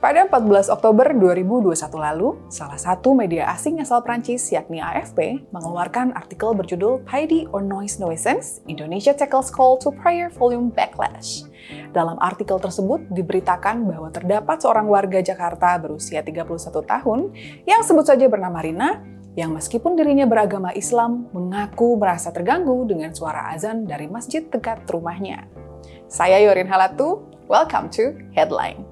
Pada 14 Oktober 2021 lalu, salah satu media asing asal Prancis yakni AFP mengeluarkan artikel berjudul Piety or Noise Nuisance, Indonesia Tackles Call to Prayer Volume Backlash. Dalam artikel tersebut diberitakan bahwa terdapat seorang warga Jakarta berusia 31 tahun yang sebut saja bernama Rina yang meskipun dirinya beragama Islam mengaku merasa terganggu dengan suara azan dari masjid dekat rumahnya. Saya Yorin Halatu, welcome to Headline.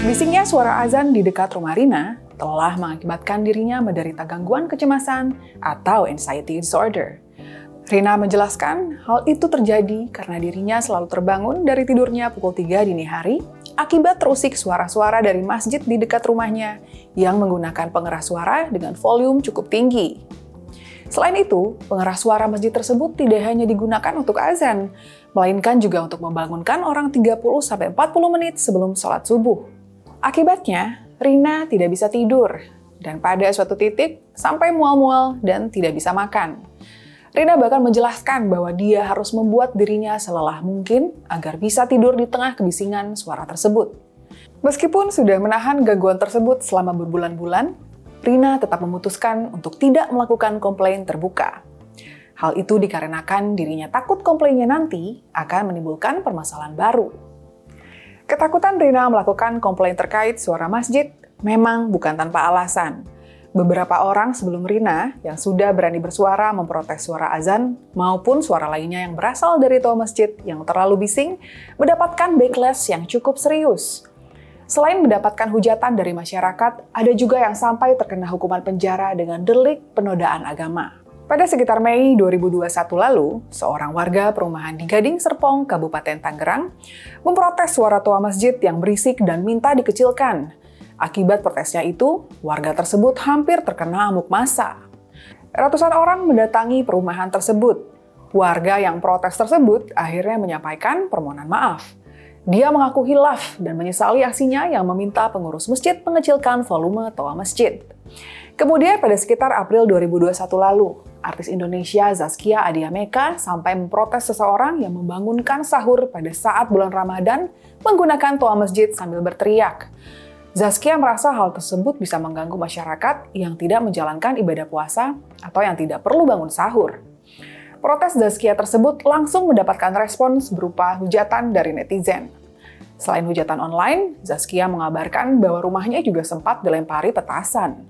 Bisingnya suara azan di dekat rumah Rina telah mengakibatkan dirinya menderita gangguan kecemasan atau anxiety disorder. Rina menjelaskan hal itu terjadi karena dirinya selalu terbangun dari tidurnya pukul 3 dini hari akibat terusik suara-suara dari masjid di dekat rumahnya yang menggunakan pengeras suara dengan volume cukup tinggi. Selain itu, pengeras suara masjid tersebut tidak hanya digunakan untuk azan, melainkan juga untuk membangunkan orang 30-40 menit sebelum sholat subuh. Akibatnya, Rina tidak bisa tidur, dan pada suatu titik sampai mual-mual dan tidak bisa makan. Rina bahkan menjelaskan bahwa dia harus membuat dirinya selelah mungkin agar bisa tidur di tengah kebisingan suara tersebut. Meskipun sudah menahan gangguan tersebut selama berbulan-bulan, Rina tetap memutuskan untuk tidak melakukan komplain terbuka. Hal itu dikarenakan dirinya takut komplainnya nanti akan menimbulkan permasalahan baru. Ketakutan Rina melakukan komplain terkait suara masjid memang bukan tanpa alasan. Beberapa orang sebelum Rina yang sudah berani bersuara memprotes suara azan maupun suara lainnya yang berasal dari toa masjid yang terlalu bising mendapatkan backlash yang cukup serius. Selain mendapatkan hujatan dari masyarakat, ada juga yang sampai terkena hukuman penjara dengan delik penodaan agama. Pada sekitar Mei 2021 lalu, seorang warga perumahan di Gading Serpong, Kabupaten Tangerang, memprotes suara toa masjid yang berisik dan minta dikecilkan. Akibat protesnya itu, warga tersebut hampir terkena amuk massa. Ratusan orang mendatangi perumahan tersebut. Warga yang protes tersebut akhirnya menyampaikan permohonan maaf. Dia mengaku hilaf dan menyesali aksinya yang meminta pengurus masjid mengecilkan volume toa masjid. Kemudian pada sekitar April 2021 lalu, artis Indonesia Zaskia Adiameka sampai memprotes seseorang yang membangunkan sahur pada saat bulan Ramadan menggunakan toa masjid sambil berteriak. Zaskia merasa hal tersebut bisa mengganggu masyarakat yang tidak menjalankan ibadah puasa atau yang tidak perlu bangun sahur. Protes Zaskia tersebut langsung mendapatkan respons berupa hujatan dari netizen. Selain hujatan online, Zaskia mengabarkan bahwa rumahnya juga sempat dilempari petasan.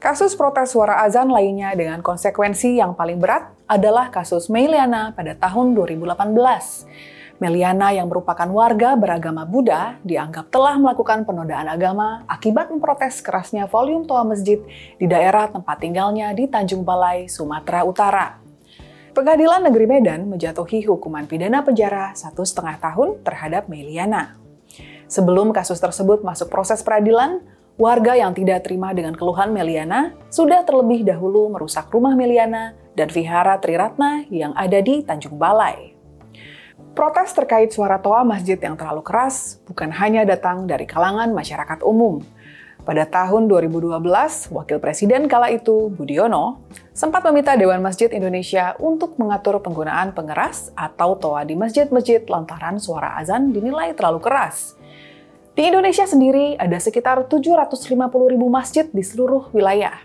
Kasus protes suara azan lainnya dengan konsekuensi yang paling berat adalah kasus Meliana pada tahun 2018. Meliana yang merupakan warga beragama Buddha dianggap telah melakukan penodaan agama akibat memprotes kerasnya volume toa masjid di daerah tempat tinggalnya di Tanjung Balai, Sumatera Utara. Pengadilan Negeri Medan menjatuhi hukuman pidana penjara satu setengah tahun terhadap Meliana. Sebelum kasus tersebut masuk proses peradilan, warga yang tidak terima dengan keluhan Meliana sudah terlebih dahulu merusak rumah Meliana dan vihara Triratna yang ada di Tanjung Balai. Protes terkait suara toa masjid yang terlalu keras bukan hanya datang dari kalangan masyarakat umum. Pada tahun 2012, Wakil Presiden kala itu, Budiono, sempat meminta Dewan Masjid Indonesia untuk mengatur penggunaan pengeras atau toa di masjid-masjid lantaran suara azan dinilai terlalu keras. Di Indonesia sendiri ada sekitar 750 ribu masjid di seluruh wilayah.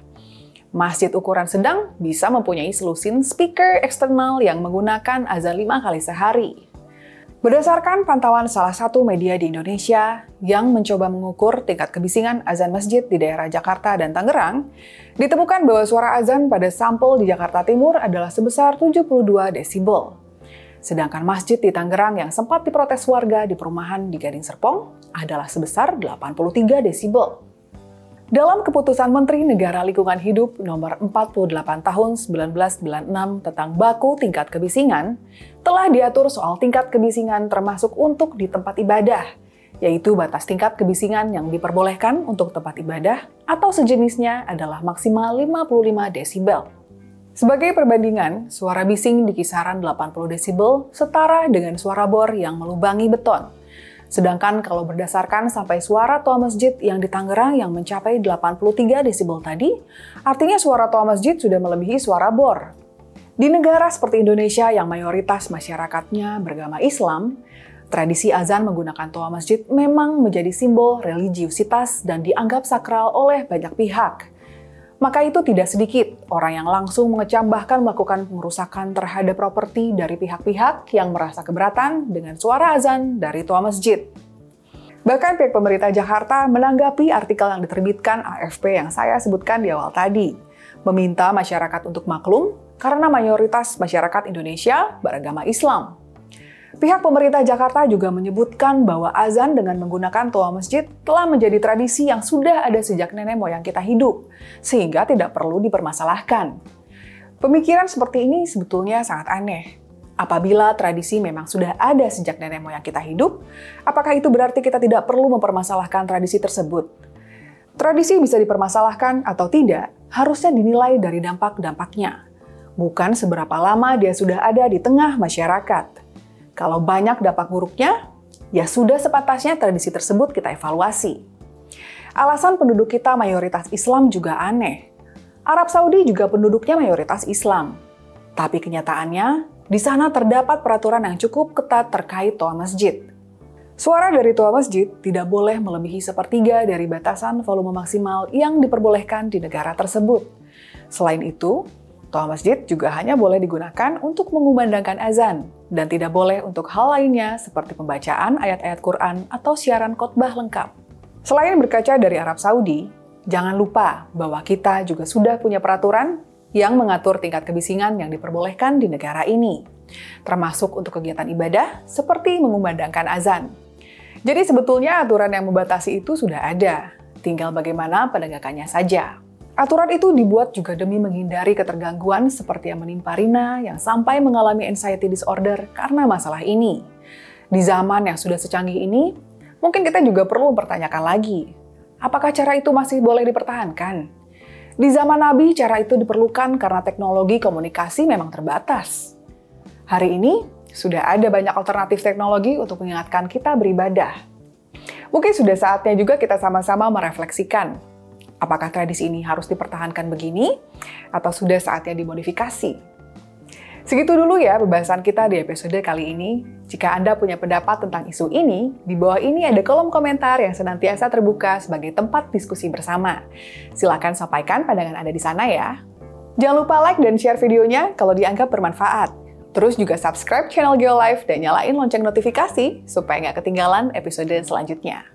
Masjid ukuran sedang bisa mempunyai selusin speaker eksternal yang menggunakan azan lima kali sehari. Berdasarkan pantauan salah satu media di Indonesia yang mencoba mengukur tingkat kebisingan azan masjid di daerah Jakarta dan Tangerang, ditemukan bahwa suara azan pada sampel di Jakarta Timur adalah sebesar 72 desibel. Sedangkan masjid di Tangerang yang sempat diprotes warga di perumahan di Gading Serpong adalah sebesar 83 desibel. Dalam keputusan Menteri Negara Lingkungan Hidup nomor 48 tahun 1996 tentang baku tingkat kebisingan, telah diatur soal tingkat kebisingan termasuk untuk di tempat ibadah, yaitu batas tingkat kebisingan yang diperbolehkan untuk tempat ibadah atau sejenisnya adalah maksimal 55 desibel. Sebagai perbandingan, suara bising di kisaran 80 desibel setara dengan suara bor yang melubangi beton. Sedangkan kalau berdasarkan sampai suara toa masjid yang di Tangerang yang mencapai 83 desibel tadi, artinya suara toa masjid sudah melebihi suara bor. Di negara seperti Indonesia yang mayoritas masyarakatnya beragama Islam, tradisi azan menggunakan toa masjid memang menjadi simbol religiusitas dan dianggap sakral oleh banyak pihak. Maka itu tidak sedikit orang yang langsung mengecam bahkan melakukan pengerusakan terhadap properti dari pihak-pihak yang merasa keberatan dengan suara azan dari toa masjid. Bahkan pihak pemerintah Jakarta menanggapi artikel yang diterbitkan AFP yang saya sebutkan di awal tadi, meminta masyarakat untuk maklum karena mayoritas masyarakat Indonesia beragama Islam. Pihak pemerintah Jakarta juga menyebutkan bahwa azan dengan menggunakan toa masjid telah menjadi tradisi yang sudah ada sejak nenek moyang kita hidup, sehingga tidak perlu dipermasalahkan. Pemikiran seperti ini sebetulnya sangat aneh. Apabila tradisi memang sudah ada sejak nenek moyang kita hidup, apakah itu berarti kita tidak perlu mempermasalahkan tradisi tersebut? Tradisi bisa dipermasalahkan atau tidak, harusnya dinilai dari dampak-dampaknya bukan seberapa lama dia sudah ada di tengah masyarakat. Kalau banyak dampak buruknya, ya sudah sepatasnya tradisi tersebut kita evaluasi. Alasan penduduk kita mayoritas Islam juga aneh. Arab Saudi juga penduduknya mayoritas Islam. Tapi kenyataannya, di sana terdapat peraturan yang cukup ketat terkait toa masjid. Suara dari toa masjid tidak boleh melebihi sepertiga dari batasan volume maksimal yang diperbolehkan di negara tersebut. Selain itu, Toa masjid juga hanya boleh digunakan untuk mengumandangkan azan dan tidak boleh untuk hal lainnya seperti pembacaan ayat-ayat Quran atau siaran khotbah lengkap. Selain berkaca dari Arab Saudi, jangan lupa bahwa kita juga sudah punya peraturan yang mengatur tingkat kebisingan yang diperbolehkan di negara ini, termasuk untuk kegiatan ibadah seperti mengumandangkan azan. Jadi sebetulnya aturan yang membatasi itu sudah ada, tinggal bagaimana penegakannya saja. Aturan itu dibuat juga demi menghindari ketergangguan seperti yang menimpa Rina yang sampai mengalami anxiety disorder karena masalah ini. Di zaman yang sudah secanggih ini, mungkin kita juga perlu mempertanyakan lagi, apakah cara itu masih boleh dipertahankan? Di zaman Nabi, cara itu diperlukan karena teknologi komunikasi memang terbatas. Hari ini, sudah ada banyak alternatif teknologi untuk mengingatkan kita beribadah. Mungkin sudah saatnya juga kita sama-sama merefleksikan Apakah tradisi ini harus dipertahankan begini atau sudah saatnya dimodifikasi? Segitu dulu ya pembahasan kita di episode kali ini. Jika Anda punya pendapat tentang isu ini, di bawah ini ada kolom komentar yang senantiasa terbuka sebagai tempat diskusi bersama. Silakan sampaikan pandangan Anda di sana ya. Jangan lupa like dan share videonya kalau dianggap bermanfaat. Terus juga subscribe channel GeoLife dan nyalain lonceng notifikasi supaya nggak ketinggalan episode selanjutnya.